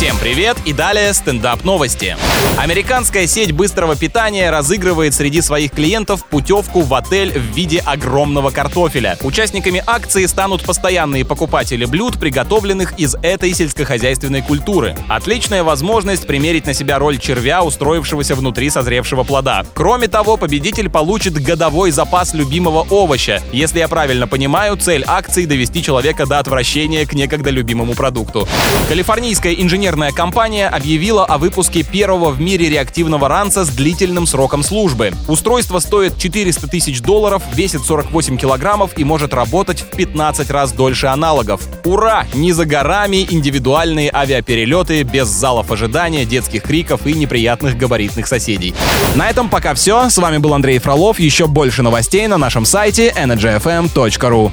Всем привет и далее стендап новости. Американская сеть быстрого питания разыгрывает среди своих клиентов путевку в отель в виде огромного картофеля. Участниками акции станут постоянные покупатели блюд, приготовленных из этой сельскохозяйственной культуры. Отличная возможность примерить на себя роль червя, устроившегося внутри созревшего плода. Кроме того, победитель получит годовой запас любимого овоща. Если я правильно понимаю, цель акции довести человека до отвращения к некогда любимому продукту. Калифорнийская инженерная компания объявила о выпуске первого в мире реактивного ранца с длительным сроком службы. Устройство стоит 400 тысяч долларов, весит 48 килограммов и может работать в 15 раз дольше аналогов. Ура! Не за горами индивидуальные авиаперелеты без залов ожидания, детских криков и неприятных габаритных соседей. На этом пока все. С вами был Андрей Фролов. Еще больше новостей на нашем сайте energyfm.ru.